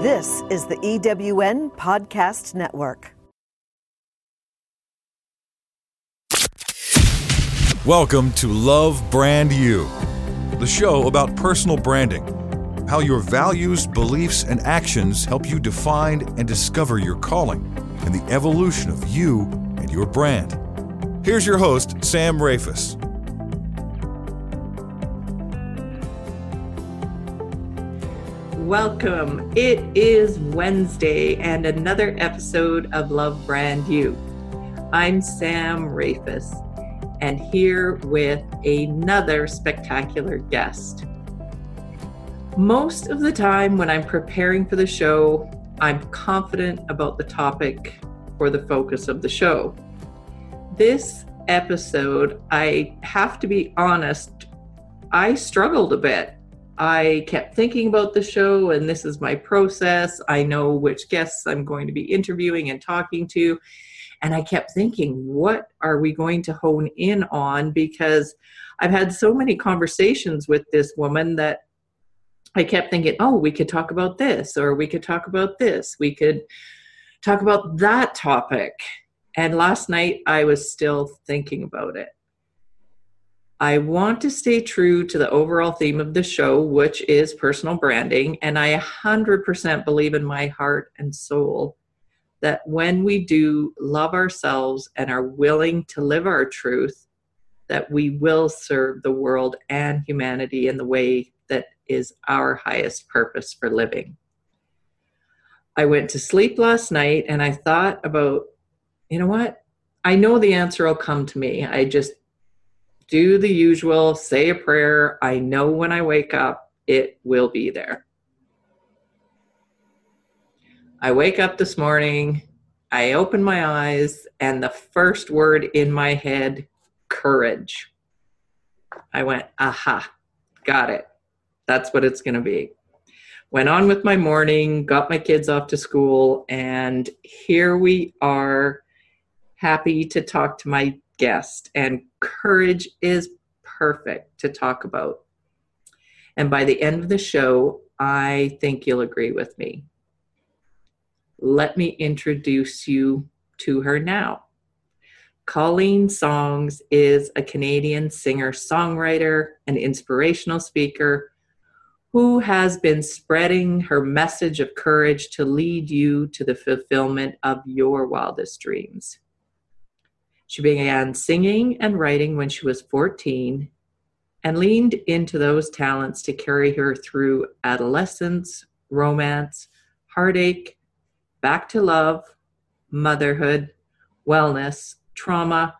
This is the EWN Podcast Network. Welcome to Love Brand You, the show about personal branding, how your values, beliefs, and actions help you define and discover your calling and the evolution of you and your brand. Here's your host, Sam Rafoss. Welcome. It is Wednesday and another episode of Love Brand You. I'm Sam Rafoss and here with another spectacular guest. Most of the time, when I'm preparing for the show, I'm confident about the topic or the focus of the show. This episode, I have to be honest, I struggled a bit I kept thinking about the show, and this is my process. I know which guests I'm going to be interviewing and talking to. And I kept thinking, what are we going to hone in on? Because I've had so many conversations with this woman that I kept thinking, oh, we could talk about this, or we could talk about this, we could talk about that topic. And last night I was still thinking about it. I want to stay true to the overall theme of the show, which is personal branding. And I 100% believe in my heart and soul that when we do love ourselves and are willing to live our truth, that we will serve the world and humanity in the way that is our highest purpose for living. I went to sleep last night and I thought about, you know what? I know the answer will come to me. I just do the usual, say a prayer. I know when I wake up, it will be there. I wake up this morning, I open my eyes, and the first word in my head, courage. I went, aha, got it. That's what it's going to be. Went on with my morning, got my kids off to school, and here we are, happy to talk to my guest, and courage is perfect to talk about. And by the end of the show, I think you'll agree with me. Let me introduce you to her now. Colleen Songs is a Canadian singer songwriter and inspirational speaker who has been spreading her message of courage to lead you to the fulfillment of your wildest dreams. She began singing and writing when she was 14 and leaned into those talents to carry her through adolescence, romance, heartache, back to love, motherhood, wellness, trauma,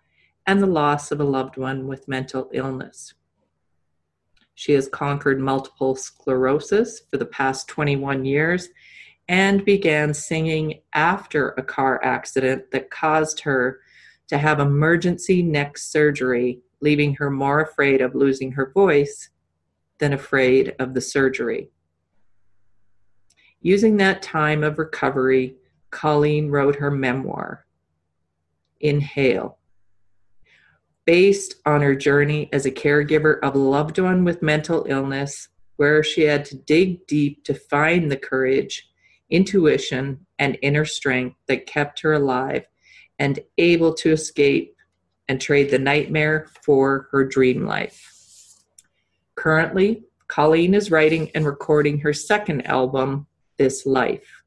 and the loss of a loved one with mental illness. She has conquered multiple sclerosis for the past 21 years and began singing after a car accident that caused her to have emergency neck surgery, leaving her more afraid of losing her voice than afraid of the surgery. Using that time of recovery, Colleen wrote her memoir, Inhale. Based on her journey as a caregiver of a loved one with mental illness, where she had to dig deep to find the courage, intuition, and inner strength that kept her alive and able to escape and trade the nightmare for her dream life. Currently, Colleen is writing and recording her second album, This Life,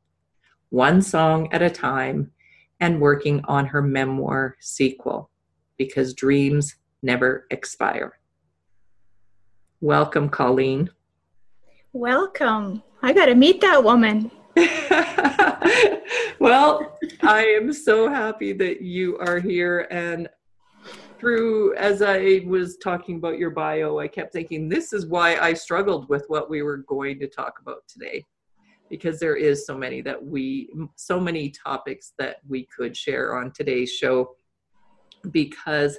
one song at a time, and working on her memoir sequel, because dreams never expire. Welcome, Colleen. Welcome. I got to meet that woman. well, I am so happy that you are here. And through, as I was talking about your bio, I kept thinking, this is why I struggled with what we were going to talk about today. Because there is so many that we, so many topics that we could share on today's show. Because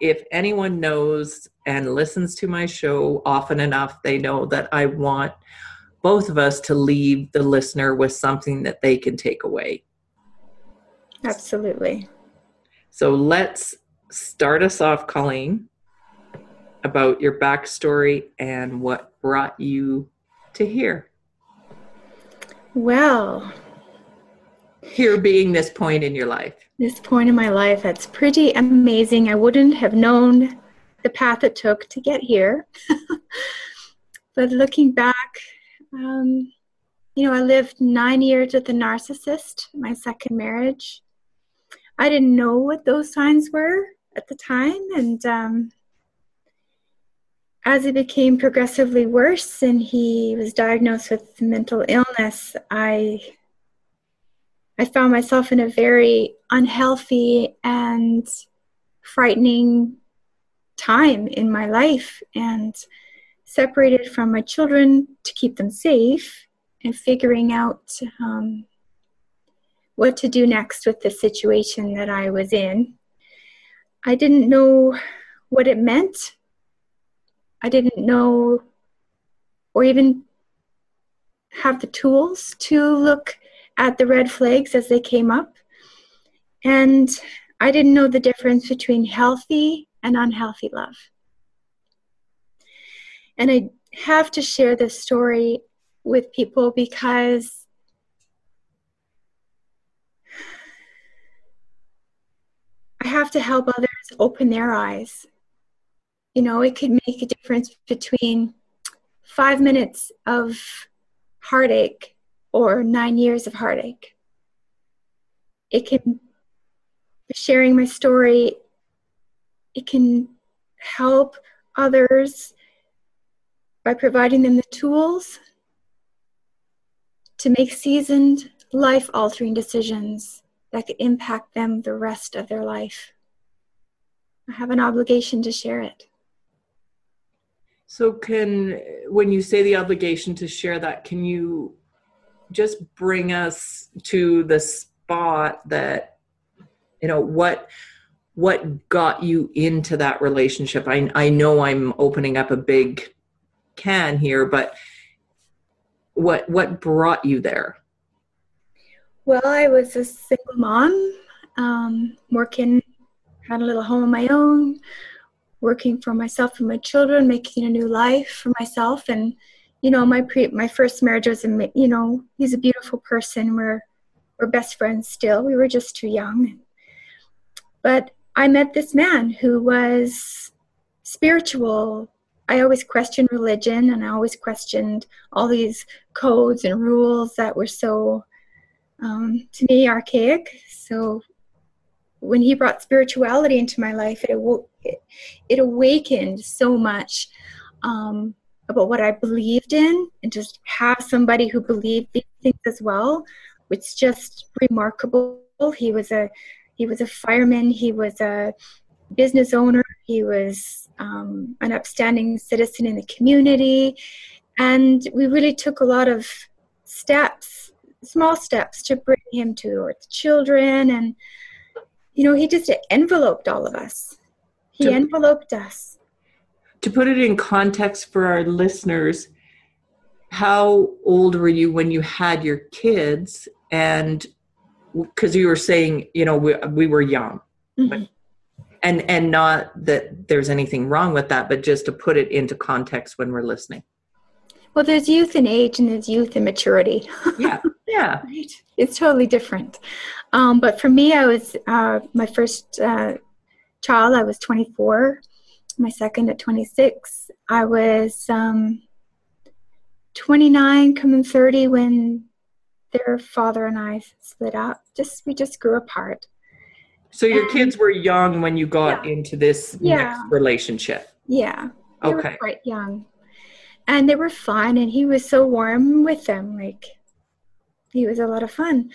if anyone knows and listens to my show often enough, they know that I want both of us to leave the listener with something that they can take away. Absolutely. So let's start us off, Colleen, about your backstory and what brought you to here. Well, here being this point in your life. This point in my life, that's pretty amazing. I wouldn't have known the path it took to get here. but looking back, um, you know, I lived nine years with a narcissist, my second marriage. I didn't know what those signs were at the time, and um, as it became progressively worse and he was diagnosed with mental illness, I I found myself in a very unhealthy and frightening time in my life and separated from my children to keep them safe and figuring out um, what to do next with the situation that I was in. I didn't know what it meant. I didn't know or even have the tools to look at the red flags as they came up. And I didn't know the difference between healthy and unhealthy love. And I have to share this story with people because I have to help others open their eyes. You know, it could make a difference between five minutes of heartache or nine years of heartache. It can, sharing my story, it can help others by providing them the tools to make seasoned, life altering decisions that could impact them the rest of their life. I have an obligation to share it. So, can, when you say the obligation to share that, can you just bring us to the spot that you know what what got you into that relationship i i know i'm opening up a big can here but what what brought you there well i was a single mom um, working had a little home of my own working for myself and my children making a new life for myself and you know, my pre my first marriage was, a, you know, he's a beautiful person. We're we're best friends still. We were just too young, but I met this man who was spiritual. I always questioned religion, and I always questioned all these codes and rules that were so, um, to me, archaic. So when he brought spirituality into my life, it, it, it awakened so much. Um, about what I believed in and just have somebody who believed these things as well. It's just remarkable. He was a he was a fireman. He was a business owner. He was um, an upstanding citizen in the community, and we really took a lot of steps, small steps, to bring him to our children. And you know, he just enveloped all of us. He to- enveloped us to put it in context for our listeners, how old were you when you had your kids? And because you were saying, you know, we, we were young. Mm-hmm. And and not that there's anything wrong with that, but just to put it into context when we're listening. Well, there's youth and age, and there's youth and maturity. Yeah, yeah, right. It's totally different. Um, but for me, I was uh, my first uh, child. I was 24, my second at 26. I was um, 29, coming 30 when their father and I split up. Just we just grew apart. So your and, kids were young when you got yeah. into this yeah. next relationship. Yeah. They okay. quite young, and they were fun, and he was so warm with them. Like he was a lot of fun,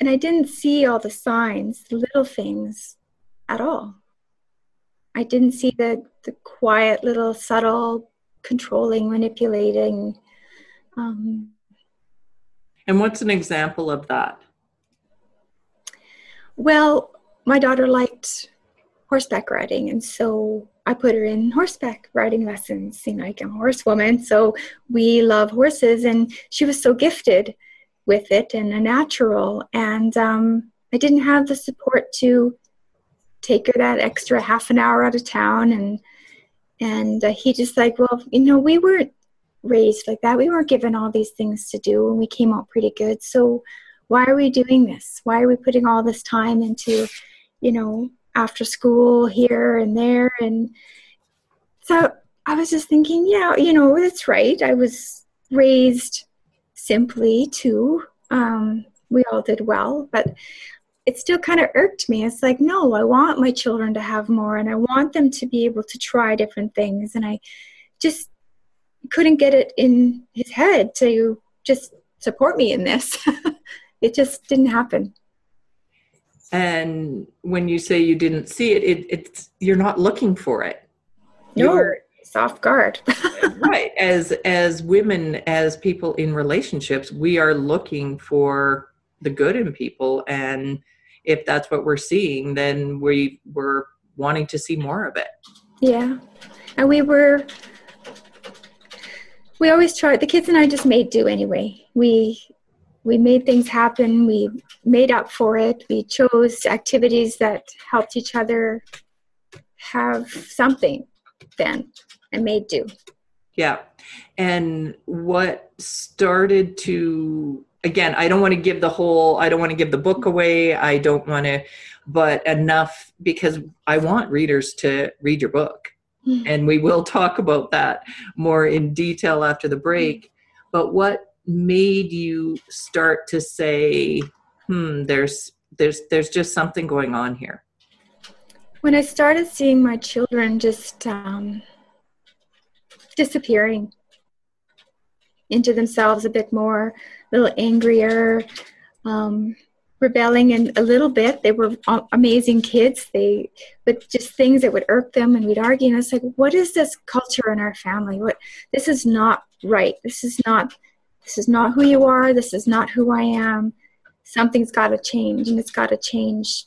and I didn't see all the signs, the little things, at all. I didn't see the, the quiet little subtle controlling, manipulating. Um, and what's an example of that? Well, my daughter liked horseback riding, and so I put her in horseback riding lessons. Know, like I'm a horsewoman, so we love horses, and she was so gifted with it and a natural. And um, I didn't have the support to take her that extra half an hour out of town and and uh, he just like well you know we weren't raised like that. We weren't given all these things to do and we came out pretty good. So why are we doing this? Why are we putting all this time into, you know, after school here and there? And so I was just thinking, yeah, you know, that's right. I was raised simply too. Um, we all did well, but it still kind of irked me. It's like, no, I want my children to have more and I want them to be able to try different things. And I just couldn't get it in his head to just support me in this. it just didn't happen. And when you say you didn't see it, it it's you're not looking for it. No, you're soft guard. right. As as women, as people in relationships, we are looking for the good in people and if that's what we're seeing, then we were wanting to see more of it. Yeah. And we were we always tried the kids and I just made do anyway. We we made things happen. We made up for it. We chose activities that helped each other have something then and made do. Yeah. And what started to again, I don't want to give the whole, I don't want to give the book away. I don't want to, but enough because I want readers to read your book. Mm-hmm. And we will talk about that more in detail after the break. Mm-hmm. But what made you start to say, hmm, there's, there's, there's just something going on here? When I started seeing my children just um, disappearing into themselves a bit more, a little angrier, um, rebelling in a little bit. They were amazing kids. They, but just things that would irk them, and we'd argue. And I was like, "What is this culture in our family? What? This is not right. This is not. This is not who you are. This is not who I am. Something's got to change, and it's got to change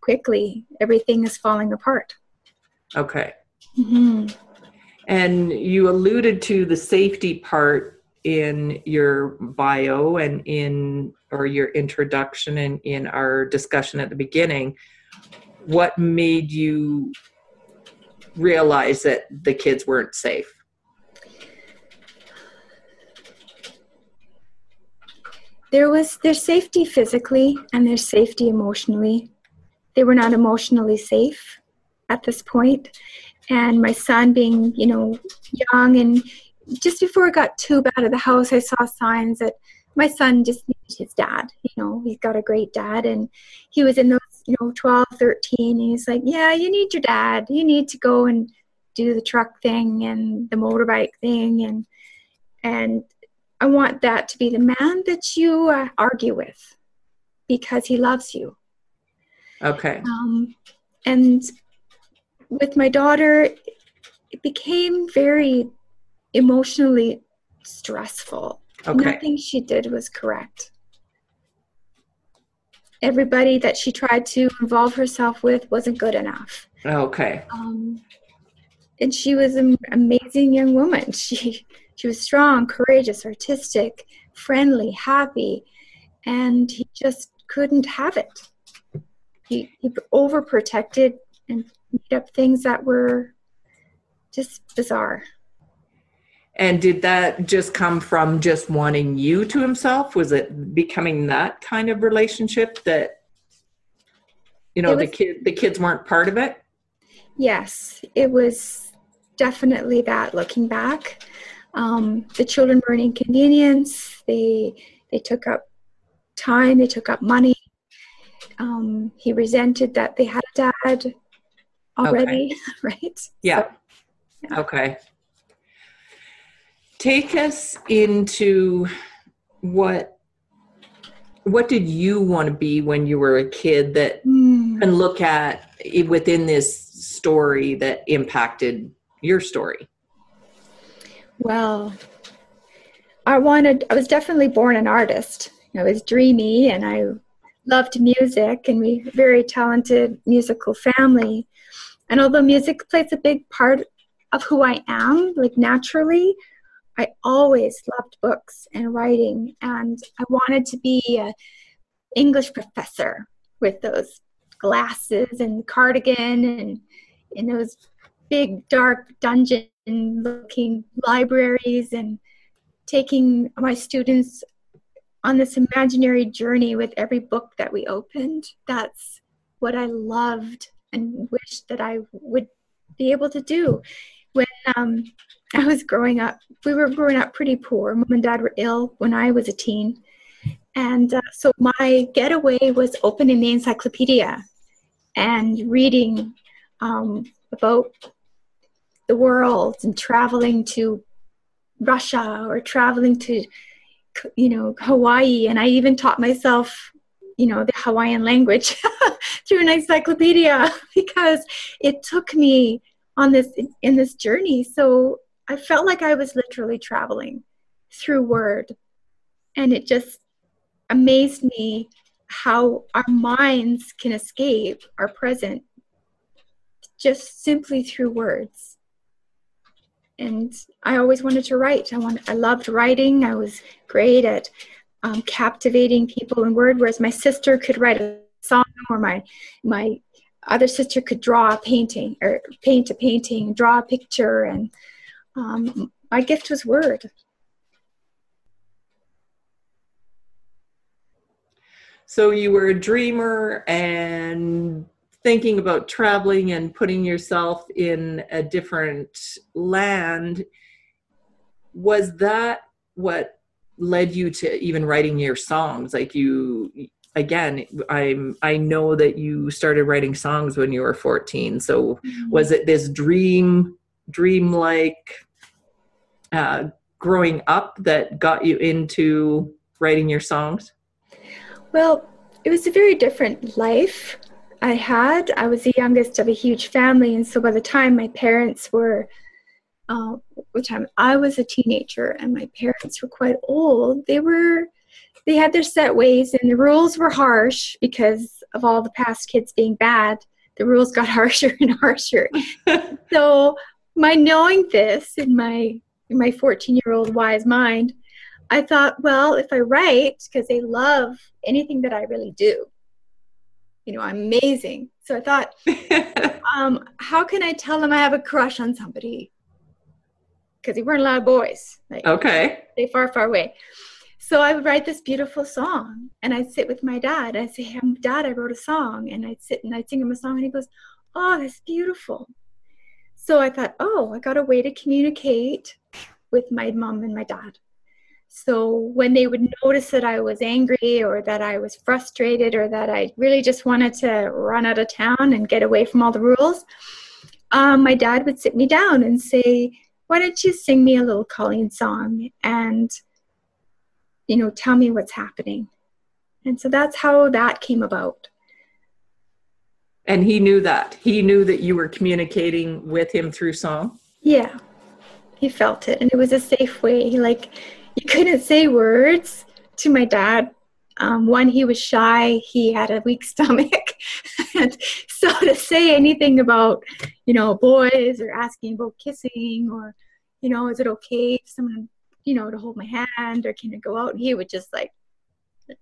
quickly. Everything is falling apart." Okay. Mm-hmm. And you alluded to the safety part in your bio and in or your introduction and in our discussion at the beginning what made you realize that the kids weren't safe there was their safety physically and their safety emotionally they were not emotionally safe at this point. and my son being you know young and just before I got too bad at the house, I saw signs that my son just needed his dad. You know, he's got a great dad, and he was in those, you know, 12, 13. He's like, Yeah, you need your dad. You need to go and do the truck thing and the motorbike thing. And, and I want that to be the man that you uh, argue with because he loves you. Okay. Um, and with my daughter, it became very emotionally stressful. Okay. Nothing she did was correct. Everybody that she tried to involve herself with wasn't good enough. Okay. Um, and she was an amazing young woman. She she was strong, courageous, artistic, friendly, happy, and he just couldn't have it. He he overprotected and made up things that were just bizarre. And did that just come from just wanting you to himself? Was it becoming that kind of relationship that you know was, the kid the kids weren't part of it? Yes, it was definitely that looking back. Um, the children were an inconvenience. They they took up time, they took up money. Um, he resented that they had a dad already, okay. right? Yeah. So, yeah. Okay take us into what what did you want to be when you were a kid that mm. and look at within this story that impacted your story well i wanted i was definitely born an artist. I was dreamy and i loved music and we very talented musical family. And although music plays a big part of who i am like naturally I always loved books and writing, and I wanted to be an English professor with those glasses and cardigan and in those big dark dungeon looking libraries and taking my students on this imaginary journey with every book that we opened. That's what I loved and wished that I would be able to do. When um, I was growing up, we were growing up pretty poor. Mom and dad were ill when I was a teen. And uh, so my getaway was opening the encyclopedia and reading um, about the world and traveling to Russia or traveling to, you know, Hawaii. And I even taught myself, you know, the Hawaiian language through an encyclopedia because it took me on this in this journey. So I felt like I was literally traveling through word, and it just amazed me how our minds can escape our present just simply through words and I always wanted to write. I want, I loved writing. I was great at um, captivating people in word, whereas my sister could write a song, or my my other sister could draw a painting, or paint a painting, draw a picture, and um, my gift was word. So you were a dreamer and thinking about traveling and putting yourself in a different land was that what led you to even writing your songs? Like you again i'm i know that you started writing songs when you were 14 so mm-hmm. was it this dream dream like uh, growing up that got you into writing your songs? Well it was a very different life I had. I was the youngest of a huge family, and so by the time my parents were, uh, the time I was a teenager and my parents were quite old, they were, they had their set ways, and the rules were harsh because of all the past kids being bad. The rules got harsher and harsher. so my knowing this in my in my 14 year old wise mind, I thought, well, if I write, because they love anything that I really do, you know, I'm amazing. So I thought, um, how can I tell them I have a crush on somebody? Because they weren't a lot of boys. Like, okay. They far, far away. So I would write this beautiful song and I'd sit with my dad. I'd say, hey, Dad, I wrote a song. And I'd sit and I'd sing him a song and he goes, Oh, that's beautiful. So I thought, oh, I got a way to communicate with my mom and my dad. So when they would notice that I was angry or that I was frustrated or that I really just wanted to run out of town and get away from all the rules, um, my dad would sit me down and say, Why don't you sing me a little Colleen song and, you know, tell me what's happening? And so that's how that came about. And he knew that. He knew that you were communicating with him through song? Yeah. He felt it. And it was a safe way. Like, you couldn't say words to my dad. Um, one, he was shy. He had a weak stomach, and so to say anything about, you know, boys or asking about kissing or, you know, is it okay for someone, you know, to hold my hand or can I go out? And he would just like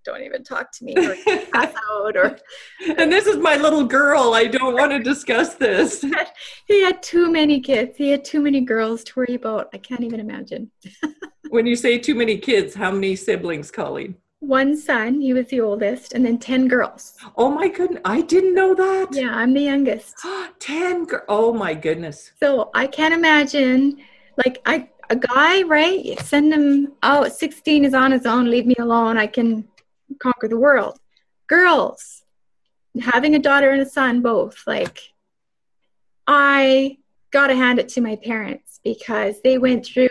don't even talk to me or pass out or and this is my little girl i don't want to discuss this he had too many kids he had too many girls to worry about i can't even imagine when you say too many kids how many siblings colleen? One son he was the oldest and then 10 girls. Oh my goodness i didn't know that. Yeah i'm the youngest. 10 gr- oh my goodness. So i can't imagine like i a guy right? Send him out 16 is on his own leave me alone i can conquer the world. Girls, having a daughter and a son, both, like, I got to hand it to my parents because they went through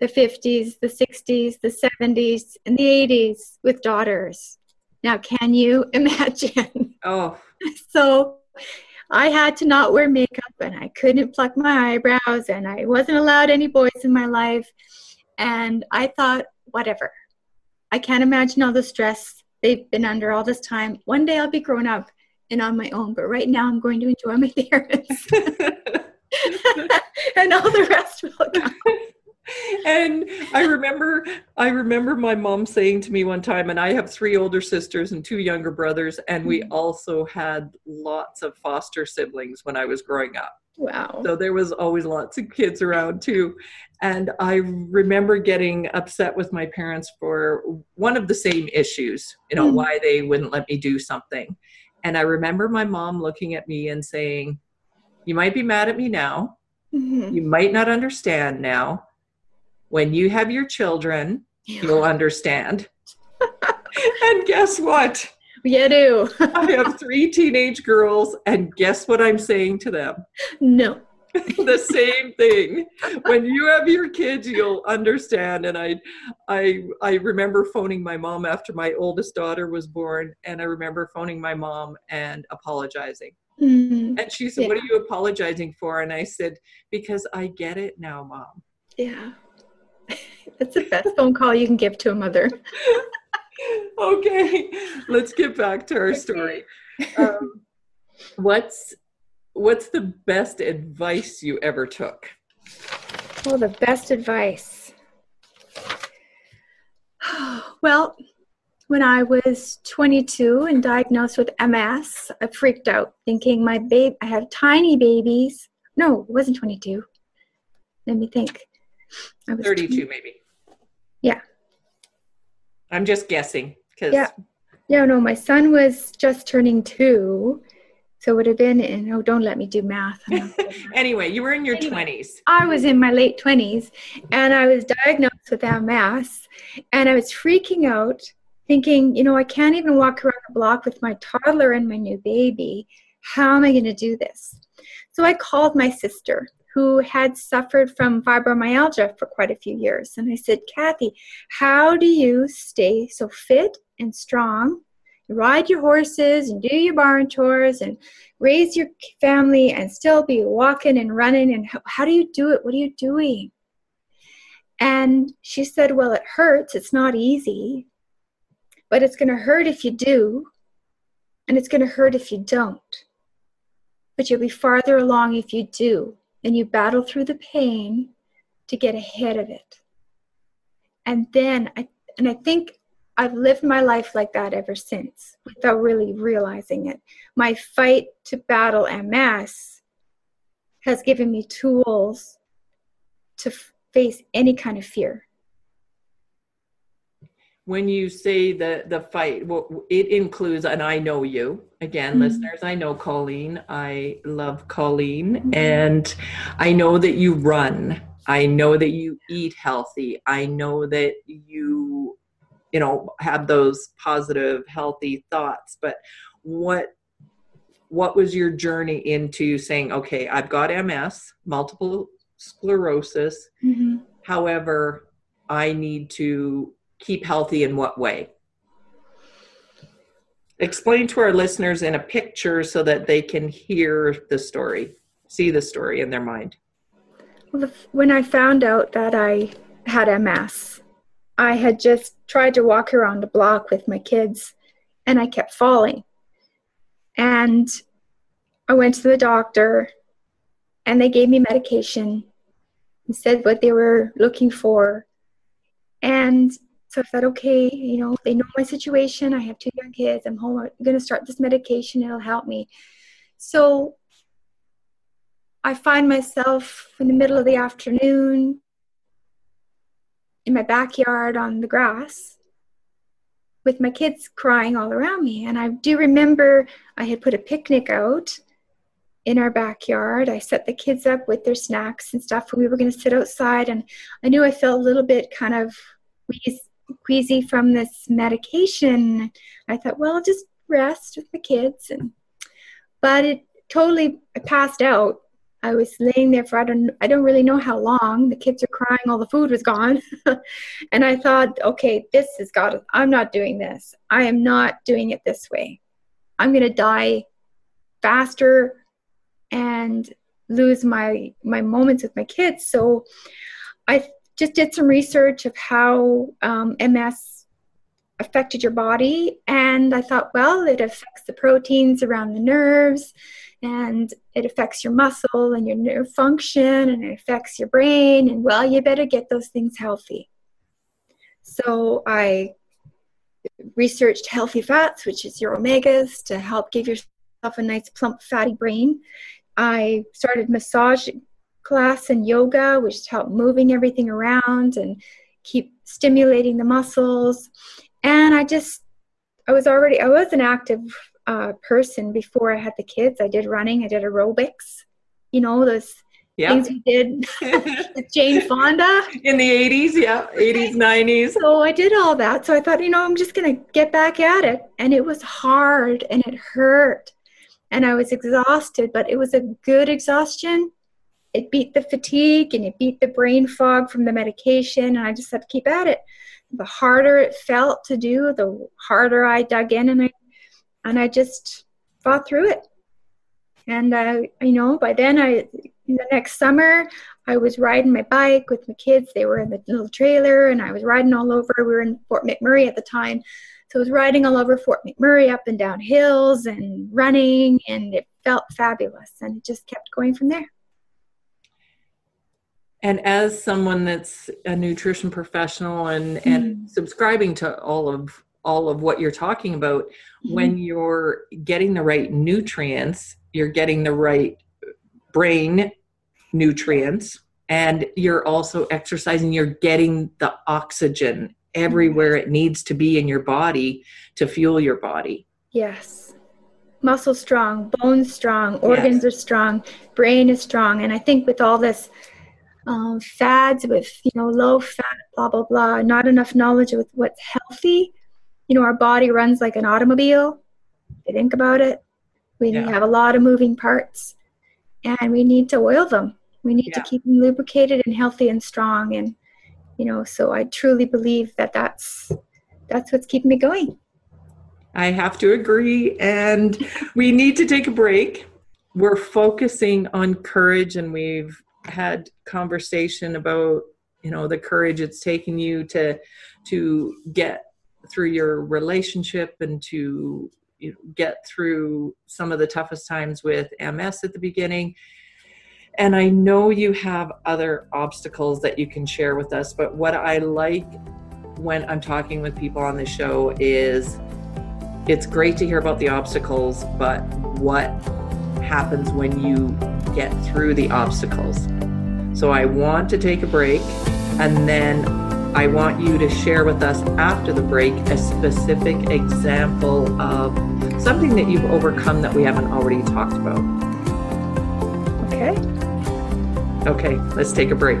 the 50s, the 60s, the 70s, and the 80s with daughters. Now, can you imagine? Oh. so I had to not wear makeup and I couldn't pluck my eyebrows and I wasn't allowed any boys in my life. And I thought, whatever. I can't imagine all the stress they've been under all this time. One day I'll be grown up and on my own, but right now I'm going to enjoy my parents. and all the rest will come. And I remember I remember my mom saying to me one time, and I have three older sisters and two younger brothers, and we mm-hmm. also had lots of foster siblings when I was growing up. Wow. So there was always lots of kids around too. And I remember getting upset with my parents for one of the same issues, you know, Mm. why they wouldn't let me do something. And I remember my mom looking at me and saying, You might be mad at me now. Mhm. You might not understand now. When you have your children, you'll understand. and guess what? You do. I have three teenage girls, and guess what I'm saying to them? no. the same thing. When you have your kids, you'll understand. And I, I, I remember phoning my mom after my oldest daughter was born, and I remember phoning my mom and apologizing. Mhm. And she said, "What are you apologizing for?" And I said, "Because I get it now, mom." Yeah. That's the best phone call you can give to a mother. okay, let's get back to our story. Um, what's what's the best advice you ever took? Well, the best advice. Well, when I was 22 and diagnosed with MS, I freaked out thinking my babe, I have tiny babies. No, it wasn't 22. Let me think. I was 32 maybe. Yeah. I'm just guessing because Yeah. No, no, my son was just turning two. So it would have been in, oh, don't let me do math. I'm not good at math. anyway, you were in your Anyway. 20s. I was in my late 20s and I was diagnosed with MS and I was freaking out thinking, you know, I can't even walk around the block with my toddler and my new baby. How am I going to do this? So I called my sister who had suffered from fibromyalgia for quite a few years. And I said, Kathy, how do you stay so fit and strong? Ride your horses and do your barn chores and raise your family and still be walking and running. And how, how do you do it? What are you doing? And she said well it hurts. It's not easy but it's going to hurt if you do and it's going to hurt if you don't. But you'll be farther along if you do and you battle through the pain to get ahead of it and then i and i think I've lived my life like that ever since without really realizing it. My fight to battle MS has given me tools to face any kind of fear. When you say the the fight, well, it includes, and I know you again, Mhm. listeners. I know Colleen. I love Colleen, Mhm. and I know that you run. I know that you eat healthy. I know that you, you know, have those positive, healthy thoughts. But what what was your journey into saying, okay, I've got MS, multiple sclerosis. However, I need to keep healthy in what way? Explain to our listeners in a picture so that they can hear the story, see the story in their mind. Well, when I found out that I had MS, I had just tried to walk around the block with my kids and I kept falling. And I went to the doctor and they gave me medication and said what they were looking for. And so I thought, okay, you know, they know my situation. I have two young kids. I'm home. I'm going to start this medication. It'll help me. So I find myself in the middle of the afternoon in my backyard on the grass with my kids crying all around me. And I do remember I had put a picnic out in our backyard. I set the kids up with their snacks and stuff, and we were going to sit outside. And I knew I felt a little bit kind of wheez- queasy from this medication. I thought, well, I'll just rest with the kids. And but it totally passed out. I was laying there for I don't I don't really know how long. The kids are crying, all the food was gone. and I thought, okay, this has got I'm not doing this. I am not doing it this way. I'm going to die faster and lose my my moments with my kids. So I just did some research of how um, MS affected your body, and I thought, well, it affects the proteins around the nerves, and it affects your muscle and your nerve function, and it affects your brain, and well, you better get those things healthy. So I researched healthy fats, which is your omegas, to help give yourself a nice plump fatty brain I started massage class and yoga, which helped moving everything around and keep stimulating the muscles. And I just, I was already, I was an active uh, person before I had the kids. I did running, I did aerobics, you know, those yeah. things we did with Jane Fonda. In the 80s, yeah, 80s, 90s. So I did all that. So I thought, you know, I'm just going to get back at it. And it was hard and it hurt. And I was exhausted, but it was a good exhaustion. It beat the fatigue and it beat the brain fog from the medication. And I just had to keep at it. The harder it felt to do, the harder I dug in and I and I just fought through it. And uh, you know, by then I the next summer I was riding my bike with my kids. They were in the little trailer, and I was riding all over. We were in Fort McMurray at the time, so I was riding all over Fort McMurray, up and down hills, and running, and it felt fabulous. And it just kept going from there. And as someone that's a nutrition professional and mm. and subscribing to all of all of what you're talking about, mm-hmm. when you're getting the right nutrients, you're getting the right brain nutrients and you're also exercising you're getting the oxygen everywhere it needs to be in your body to fuel your body yes muscle strong bones strong organs yes. are strong brain is strong and i think with all this um, fads with you know low fat blah blah blah not enough knowledge with what's healthy you know our body runs like an automobile if you think about it we yeah. have a lot of moving parts and we need to oil them. We need yeah. to keep them lubricated and healthy and strong. And, you know, so I truly believe that that's, that's what's keeping me going. I have to agree. And we need to take a break. We're focusing on courage and we've had conversation about, you know, the courage it's taken you to, to get through your relationship and to you know, get through some of the toughest times with MS at the beginning. And I know you have other obstacles that you can share with us, but what I like when I'm talking with people on the show is it's great to hear about the obstacles, but what happens when you get through the obstacles? So I want to take a break and then I want you to share with us after the break a specific example of something that you've overcome that we haven't already talked about. Okay. Okay, let's take a break.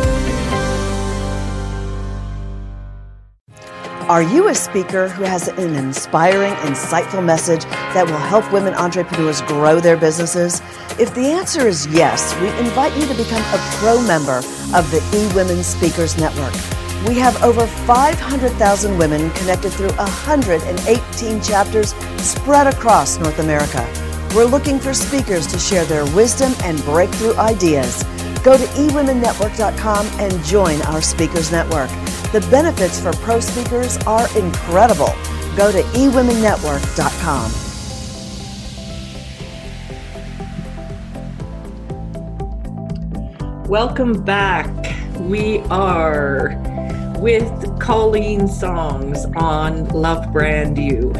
Are you a speaker who has an inspiring, insightful message that will help women entrepreneurs grow their businesses? If the answer is yes, we invite you to become a pro member of the eWomen Speakers Network. We have over 500,000 women connected through 118 chapters spread across North America. We're looking for speakers to share their wisdom and breakthrough ideas. Go to eWomenNetwork.com and join our Speakers Network. The benefits for pro speakers are incredible. Go to eWomenNetwork.com. Welcome back. We are with Colleen Songs on Love Brand You.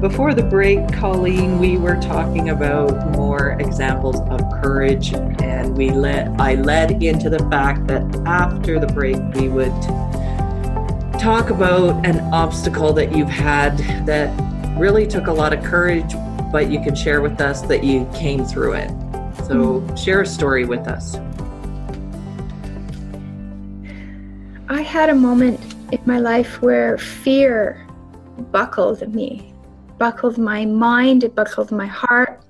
Before the break, Colleen, we were talking about more examples of courage, and we led I led into the fact that after the break we would talk about an obstacle that you've had that really took a lot of courage, but you can share with us that you came through it. So, mm-hmm. share a story with us. I had a moment in my life where fear buckled me buckled my mind, it buckled my heart,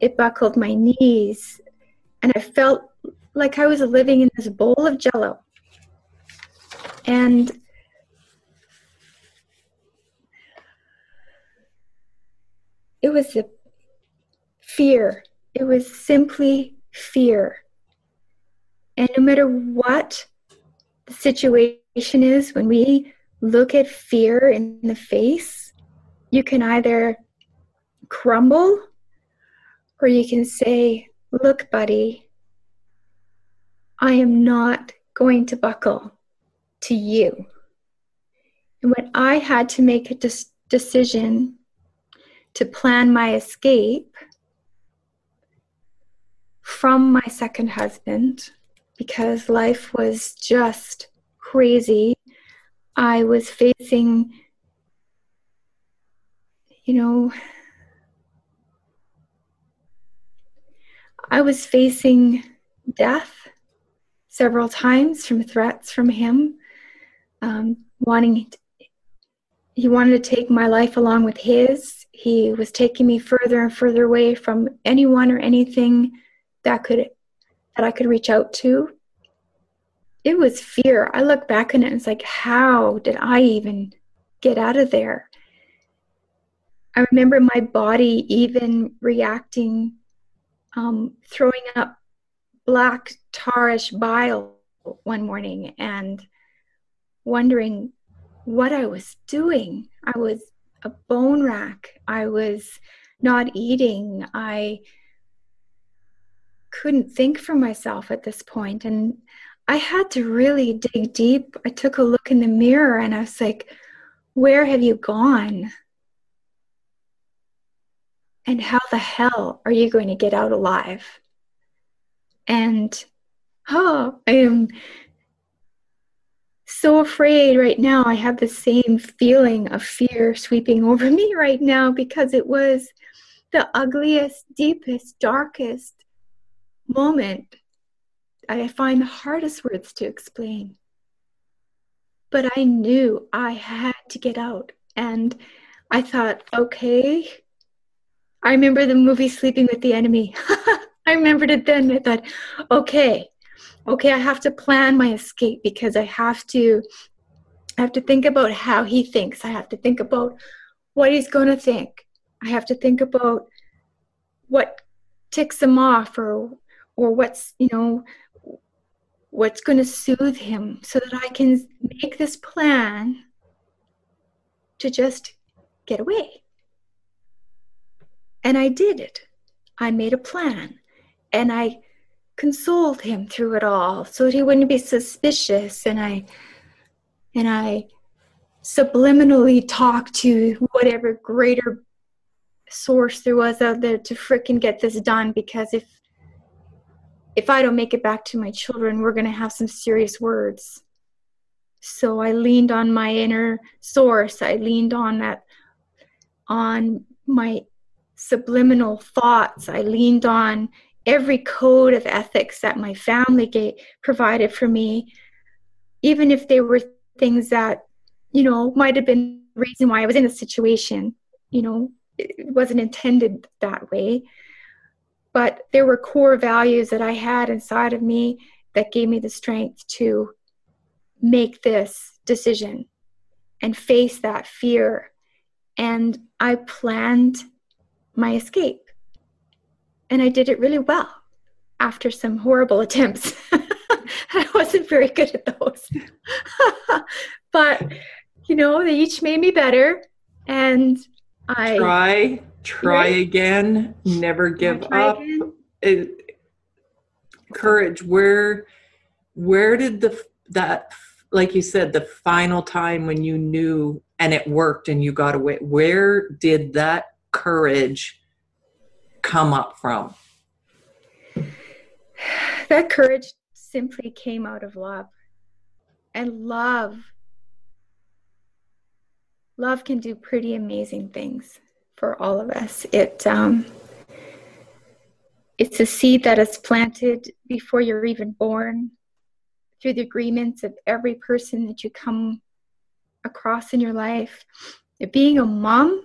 it buckled my knees. And I felt like I was living in this bowl of jello. And it was a fear. It was simply fear. And no matter what the situation is, when we look at fear in the face, you can either crumble or you can say, Look, buddy, I am not going to buckle to you. And when I had to make a des- decision to plan my escape from my second husband, because life was just crazy, I was facing, you know, I was facing death several times from threats from him, um, wanting to, he wanted to take my life along with his. He was taking me further and further away from anyone or anything that could that I could reach out to. It was fear. I look back on it and it's like, how did I even get out of there? I remember my body even reacting um, throwing up black tarish bile one morning and wondering what I was doing. I was a bone rack. I was not eating. I couldn't think for myself at this point and I had to really dig deep. I took a look in the mirror and I was like, where have you gone? And how the hell are you going to get out alive? And oh, I am so afraid right now. I have the same feeling of fear sweeping over me right now because it was the ugliest, deepest, darkest moment. I find the hardest words to explain. But I knew I had to get out. And I thought, okay, I remember the movie Sleeping with the Enemy. I remembered it then. I thought, okay, okay, I have to plan my escape because I have to I have to think about how he thinks. I have to think about what he's going to think. I have to think about what ticks him off or or what's, you know, what's going to soothe him so that I can make this plan to just get away. And I did it. I made a plan and I consoled him through it all so that he wouldn't be suspicious and I and I subliminally talked to whatever greater source there was out there to fricking get this done because if if I don't make it back to my children, we're going to have some serious words. So I leaned on my inner source. I leaned on that on my subliminal thoughts. I leaned on every code of ethics that my family gave, provided for me, even if they were things that, you know, might have been the reason why I was in a situation. You know, it wasn't intended that way. But there were core values that I had inside of me that gave me the strength to make this decision and face that fear. And I planned my escape. And I did it really well after some horrible attempts. I wasn't very good at those. but, you know, they each made me better. And I try, try again, never give up. It, courage. Where, where did the, that, like you said, the final time when you knew and it worked and you got away, where did that courage come up from? That courage simply came out of love. And love, love can do pretty amazing things for all of us. It, um, it's a seed that is planted before you're even born through the agreements of every person that you come across in your life. Being a mom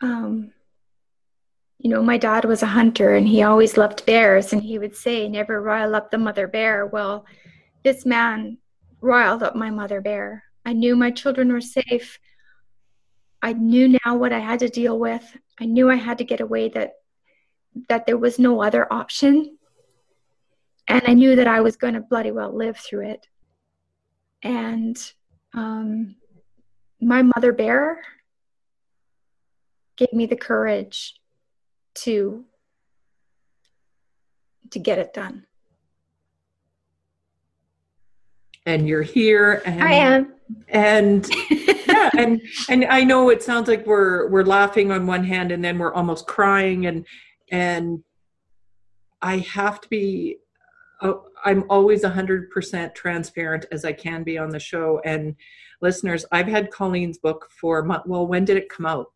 um, you know, my dad was a hunter and he always loved bears, and he would say, Never rile up the mother bear. Well, this man riled up my mother bear. I knew my children were safe. I knew now what I had to deal with. I knew I had to get away that that there was no other option. And I knew that I was going to bloody well live through it. And um, my mother bear gave me the courage to to get it done. And you're here and I am. And yeah, and and I know it sounds like we're we're laughing on one hand and then we're almost crying and and I have to be oh, I'm always 100% transparent as I can be on the show and listeners, I've had Colleen's book for well, when did it come out?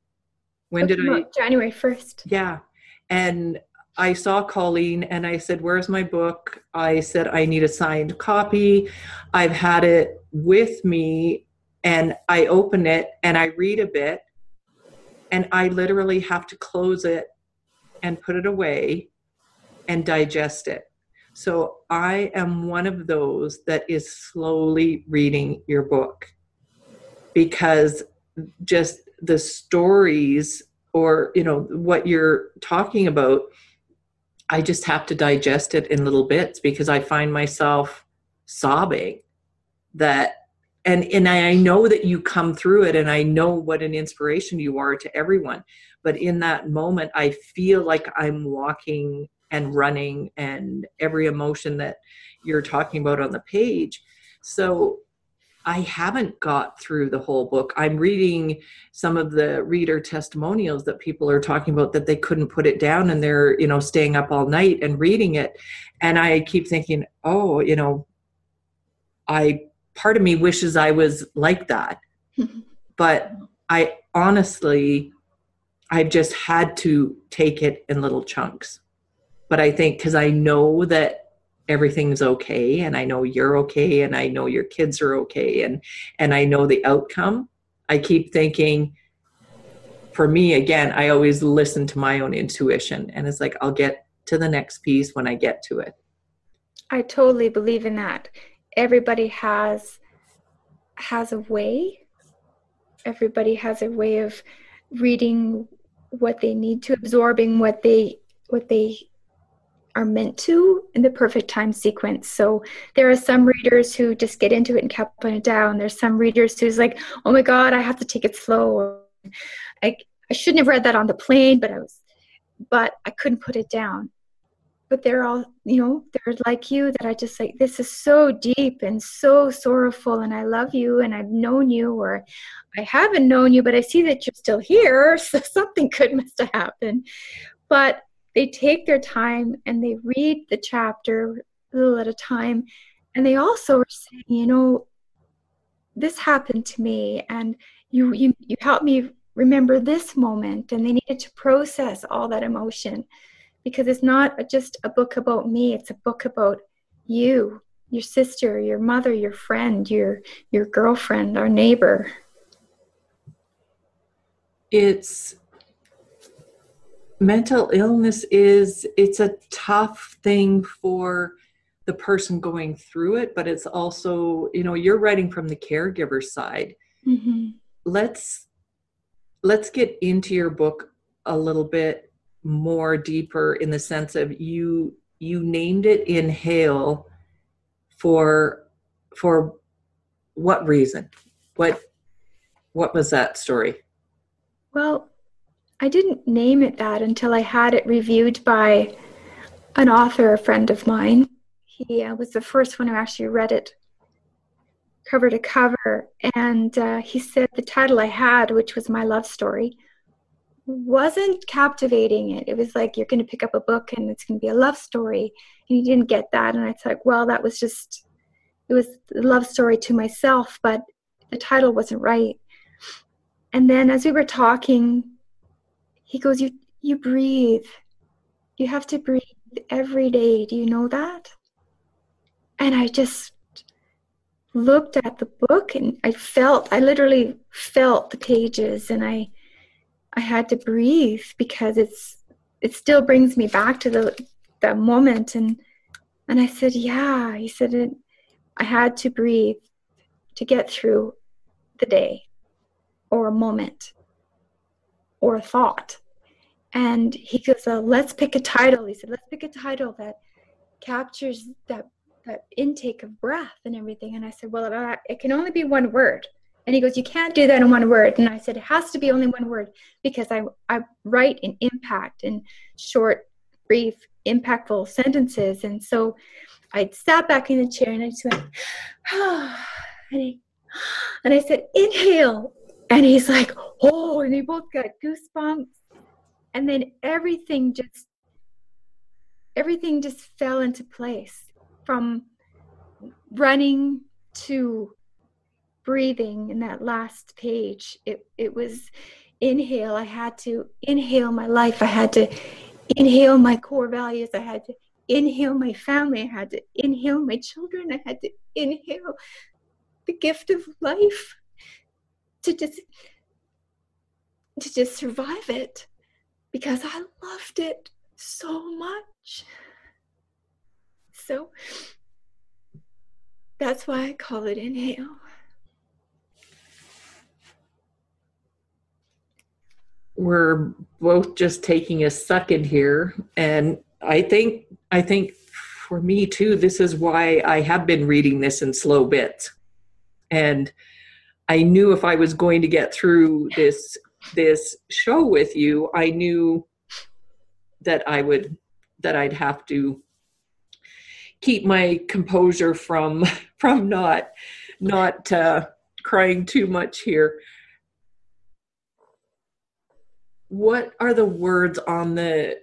When did I? January 1st. Yeah. And I saw Colleen and I said, Where's my book? I said, I need a signed copy. I've had it with me and I open it and I read a bit and I literally have to close it and put it away and digest it. So I am one of those that is slowly reading your book because just the stories or you know what you're talking about i just have to digest it in little bits because i find myself sobbing that and and i know that you come through it and i know what an inspiration you are to everyone but in that moment i feel like i'm walking and running and every emotion that you're talking about on the page. So I haven't got through the whole book. I'm reading some of the reader testimonials that people are talking about that they couldn't put it down and they're, you know, staying up all night and reading it. And I keep thinking, oh, you know, I part of me wishes I was like that. but I honestly I've just had to take it in little chunks. But I think because I know that everything's okay and i know you're okay and i know your kids are okay and and i know the outcome. I keep thinking for me again i always listen to my own intuition and it's like i'll get to the next piece when i get to it. I totally believe in that. Everybody has has a way. Everybody has a way of reading what they need to absorbing what they what they are meant to in the perfect time sequence. So there are some readers who just get into it and kept putting it down. There's some readers who's like, oh my God, I have to take it slow. I, I shouldn't have read that on the plane, but I was, but I couldn't put it down. But they're all, you know, they're like you that I just like, this is so deep and so sorrowful, and I love you, and I've known you, or I haven't known you, but I see that you're still here, so something good must have happened. But they take their time and they read the chapter a little at a time. And they also are saying you know this happened to me and you you you helped me remember this moment. And they needed to process all that emotion because it's not just a book about me. It's a book about you your sister your mother your friend your your girlfriend our neighbor. It's mental illness is it's a tough thing for the person going through it but it's also you know you're writing from the caregiver side. Mm-hmm. let's let's get into your book a little bit more deeper in the sense of you you named it inhale for for what reason? What what was that story? Well I didn't name it that until I had it reviewed by an author, a friend of mine. He uh, was the first one who actually read it cover to cover. And uh, he said the title I had, which was My Love Story, wasn't captivating it. It was like, you're going to pick up a book and it's going to be a love story. And he didn't get that. And I thought, well, that was just, it was a love story to myself, but the title wasn't right. And then as we were talking, he goes, You you breathe. You have to breathe every day. Do you know that? And I just looked at the book and I felt I literally felt the pages and I I had to breathe because it's it still brings me back to the that moment and and I said, Yeah. He said it I had to breathe to get through the day or a moment or a thought. And he goes, uh, let's pick a title. He said, let's pick a title that captures that that intake of breath and everything. And I said, well, it, it can only be one word. And he goes, you can't do that in one word. And I said, it has to be only one word because I, I write in impact in short, brief, impactful sentences. And so I sat back in the chair and I just went, ah, and, he, and I said, inhale. And he's like, oh, and they both got goosebumps. And then everything just, everything just fell into place from running to breathing in that last page. It, it was inhale. I had to inhale my life. I had to inhale my core values. I had to inhale my family. I had to inhale my children. I had to inhale the gift of life to just to just survive it because I loved it so much. So that's why I call it inhale. We're both just taking a second here and I think I think for me too this is why I have been reading this in slow bits. And I knew if I was going to get through this this show with you, I knew that I would that I'd have to keep my composure from from not not uh, crying too much here. What are the words on the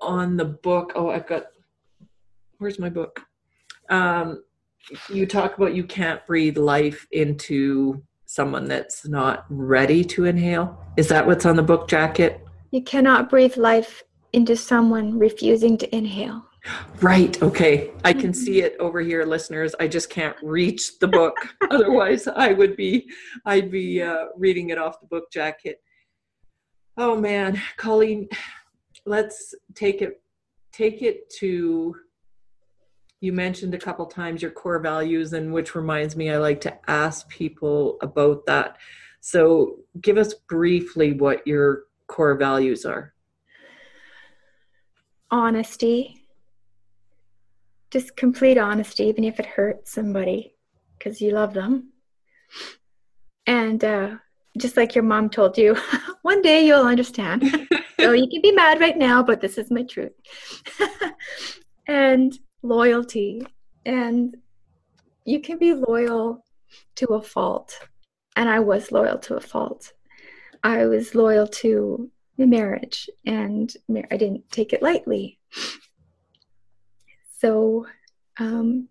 on the book? Oh, I've got. Where's my book? Um, you talk about you can't breathe life into someone that's not ready to inhale. Is that what's on the book jacket? You cannot breathe life into someone refusing to inhale. Right. Okay. I can see it over here, listeners. I just can't reach the book. Otherwise, I would be, I'd be uh, reading it off the book jacket. Oh man, Colleen, let's take it, take it to. You mentioned a couple times your core values, and which reminds me, I like to ask people about that. So, give us briefly what your core values are honesty, just complete honesty, even if it hurts somebody, because you love them. And uh, just like your mom told you, one day you'll understand. so you can be mad right now, but this is my truth. and loyalty. And you can be loyal to a fault. And I was loyal to a fault. I was loyal to the marriage and I didn't take it lightly. So, um,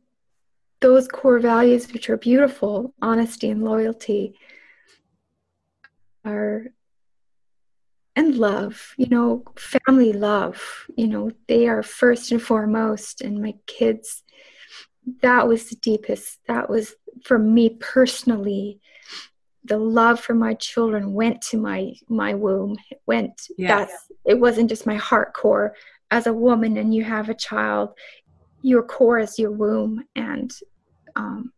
those core values, which are beautiful, honesty and loyalty, are, and love, you know, family love, you know, they are first and foremost. And my kids, that was the deepest, that was for me personally the love for my children went to my my womb. It went yes. that's it wasn't just my heart core. As a woman and you have a child your core is your womb. And um,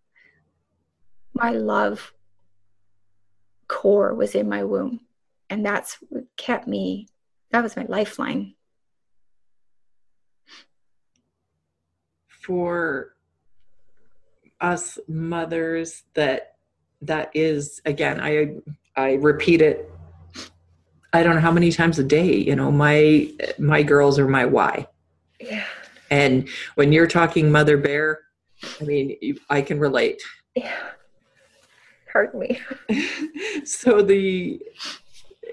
my love core was in my womb and that's what kept me that was my lifeline. For us mothers that that is again i i repeat it i don't know how many times a day you know my my girls are my why. Yeah. And when you're talking mother bear i mean i can relate. Yeah. Pardon me. So the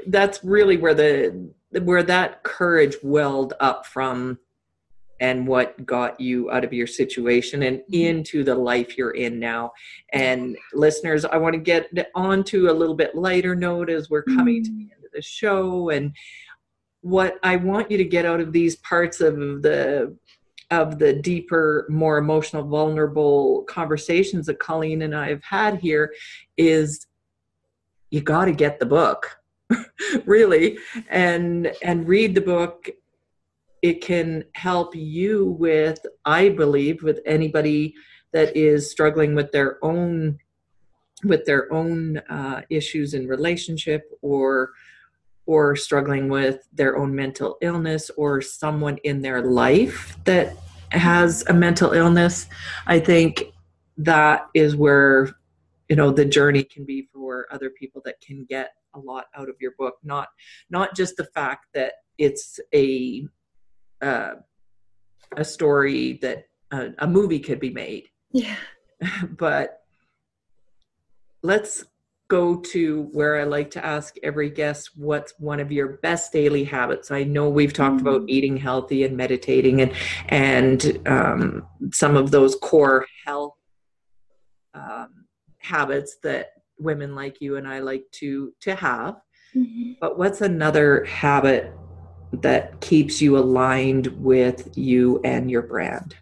that's really where the where that courage welled up from and what got you out of your situation and mm-hmm. into the life you're in now. And listeners, I want to get on to a little bit lighter note as we're coming to the mm-hmm. end of the show. And what I want you to get out of these parts of the of the deeper, more emotional, vulnerable conversations that Colleen and I have had here is you got to get the book really and and read the book it can help you with i believe with anybody that is struggling with their own with their own uh, issues in relationship or or struggling with their own mental illness or someone in their life that has a mental illness i think that is where you know the journey can be for other people that can get a lot out of your book not not just the fact that it's a uh, a story that uh, a movie could be made yeah but let's go to where I like to ask every guest what's one of your best daily habits. I know we've talked about mm. eating healthy and meditating and and um, some of those core health um, habits that women like you and I like to to have. Mm-hmm. But what's another habit that keeps you aligned with you and your brand?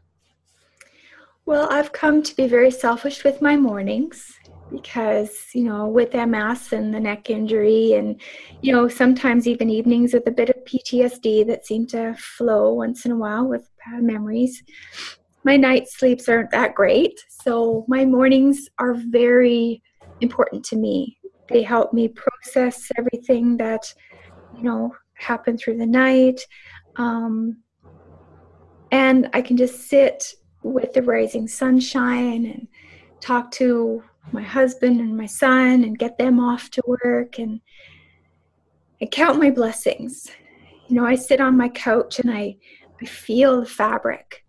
Well, I've come to be very selfish with my mornings because you know with ms and the neck injury and you know sometimes even evenings with a bit of ptsd that seem to flow once in a while with bad memories my night sleeps aren't that great so my mornings are very important to me they help me process everything that you know happened through the night um, and i can just sit with the rising sunshine and talk to my husband and my son and get them off to work and I count my blessings. You know, I sit on my couch and I I feel the fabric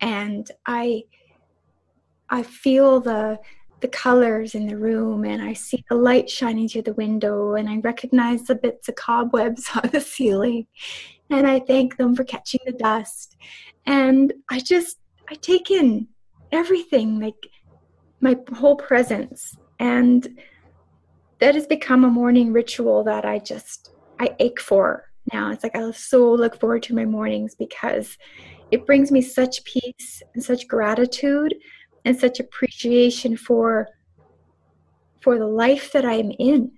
and I I feel the the colors in the room and I see the light shining through the window and I recognize the bits of cobwebs on the ceiling. And I thank them for catching the dust. And I just I take in everything like my whole presence. And that has become a morning ritual that i just i ache for now. It's like i so look forward to my mornings because it brings me such peace and such gratitude and such appreciation for for the life that i'm in.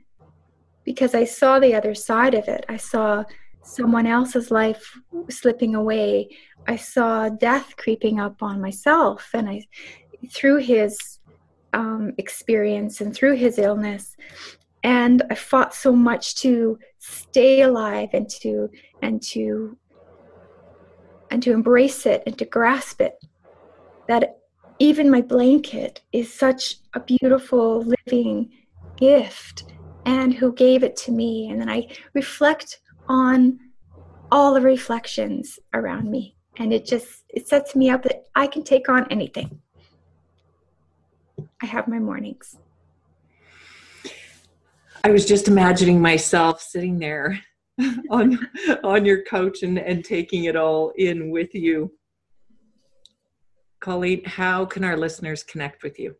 Because i saw the other side of it. I saw someone else's life slipping away. I saw death creeping up on myself. And i through his um, experience and through his illness. And i fought so much to stay alive and to and to and to embrace it and to grasp it. That even my blanket is such a beautiful living gift and who gave it to me and then i reflect on all the reflections around me and it just it sets me up that i can take on anything I have my mornings. I was just imagining myself sitting there on on your couch and, and taking it all in with you. Colleen, how can our listeners connect with you?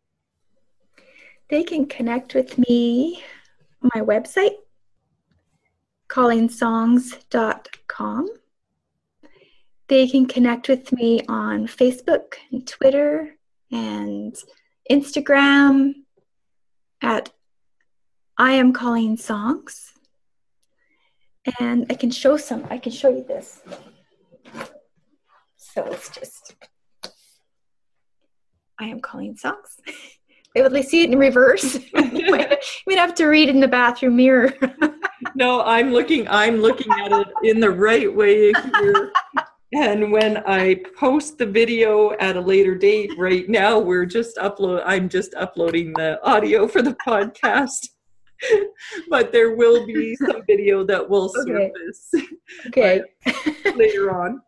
They can connect with me my website, colleensongs.com. They can connect with me on Facebook and Twitter and Instagram at I am Colleen Songs. And I can show some, I can show you this. So it's just I am Colleen Songs. They would see it in reverse. you might have to read in the bathroom mirror. no, I'm looking I'm looking at it in the right way here and when i post the video at a later date right now we're just upload i'm just uploading the audio for the podcast but there will be some video that will surface okay, okay. later on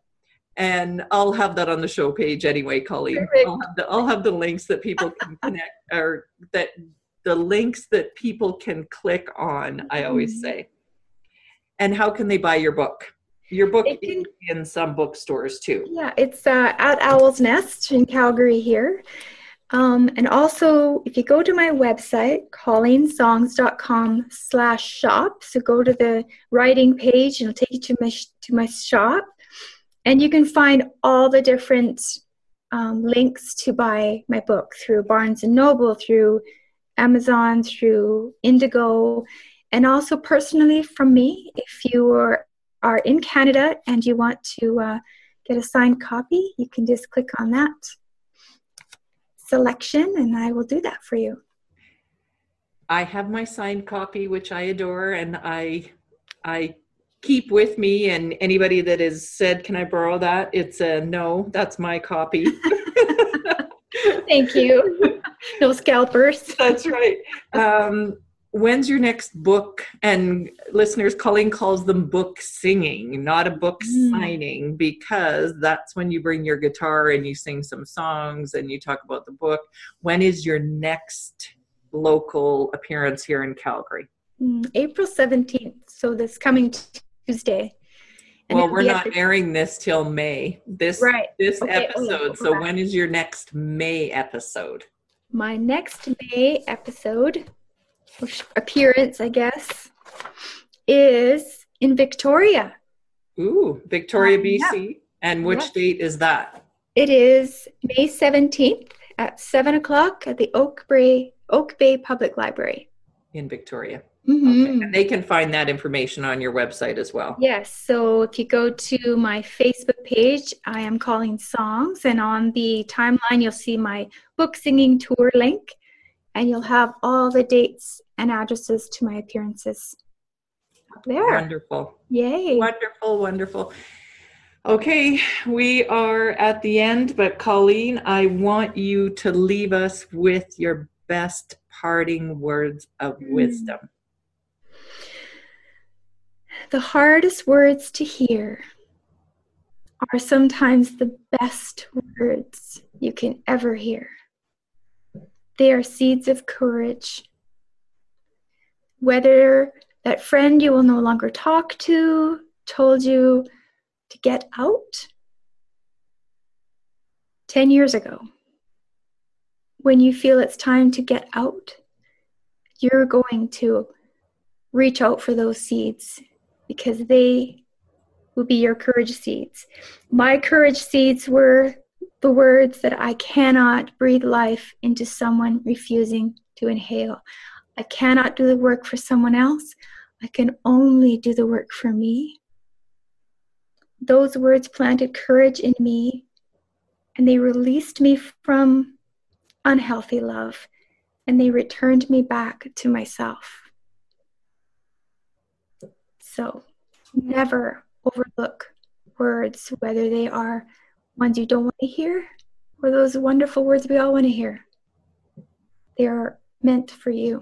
and i'll have that on the show page anyway colleen I'll have, the, I'll have the links that people can connect or that the links that people can click on i always mm-hmm. say and how can they buy your book your book can, in some bookstores too. Yeah, it's uh, at Owl's Nest in Calgary here. Um, and also, if you go to my website, colleensongs.com slash shop, so go to the writing page and it'll take you to my, to my shop. And you can find all the different um, links to buy my book through Barnes & Noble, through Amazon, through Indigo, and also personally from me, if you are are in Canada and you want to uh, get a signed copy, you can just click on that selection and I will do that for you. I have my signed copy, which I adore, and I I keep with me, and anybody that has said, "Can I borrow that?" It's a no. That's my copy. Thank you. No scalpers. That's right. Um, when's your next book? And listeners, Colleen calls them book singing, not a book Mm. signing, because that's when you bring your guitar and you sing some songs and you talk about the book. When is your next local appearance here in Calgary? Mm, April 17th, so this coming Tuesday. And well, we're at not the- airing this till May. This Right. this Okay. Oh, episode. So right. when is your next May episode? My next May episode, appearance, I guess, is in Victoria. Ooh, Victoria, Um, yeah. BC. And which Yes. date is that? It is May 17th at 7 o'clock at the Oak Bay, Oak Bay Public Library. In Victoria. Mhm. Okay. And they can find that information on your website as well. Yes, so if you go to my Facebook page, I am Colleen Songs, and on the timeline, you'll see my book singing tour link, and you'll have all the dates and addresses to my appearances up there. Wonderful. Yay! Wonderful, wonderful. Okay, we are at the end, but Colleen, I want you to leave us with your best parting words of Hmm. wisdom. The hardest words to hear are sometimes the best words you can ever hear. They are seeds of courage. Whether that friend you will no longer talk to told you to get out 10 years ago, when you feel it's time to get out, you're going to reach out for those seeds because they will be your courage seeds. My courage seeds were the words that I cannot breathe life into someone refusing to inhale. I cannot do the work for someone else. I can only do the work for me. Those words planted courage in me and they released me from unhealthy love and they returned me back to myself. So never overlook words, whether they are ones you don't want to hear or those wonderful words we all want to hear. They are meant for you.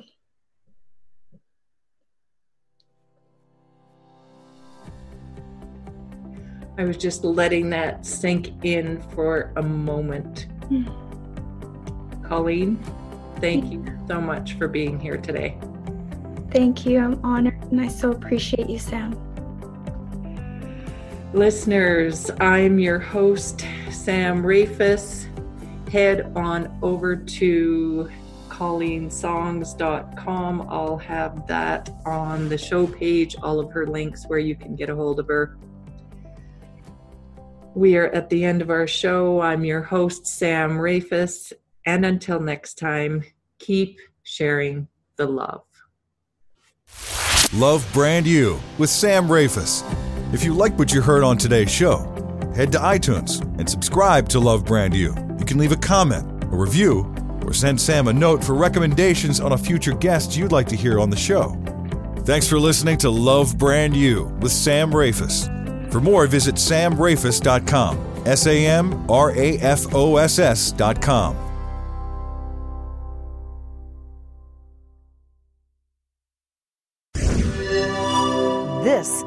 I was just letting that sink in for a moment. Hmm. Colleen, thank you so much for being here today. Thank you. I'm honored and I so appreciate you, Sam. Listeners, I'm your host, Sam Rafoss. Head on over to colleensongs.com. I'll have that on the show page, all of her links where you can get a hold of her. We are at the end of our show. I'm your host, Sam Rafoss. And until next time, keep sharing the love. Love Brand You with Sam Rafoss. If you like what you heard on today's show, head to iTunes and subscribe to Love Brand You. You can leave a comment, a review, or send Sam a note for recommendations on a future guest you'd like to hear on the show. Thanks for listening to Love Brand You with Sam Rafoss. For more, visit samrafoss.com. S A M R A F O S S.com.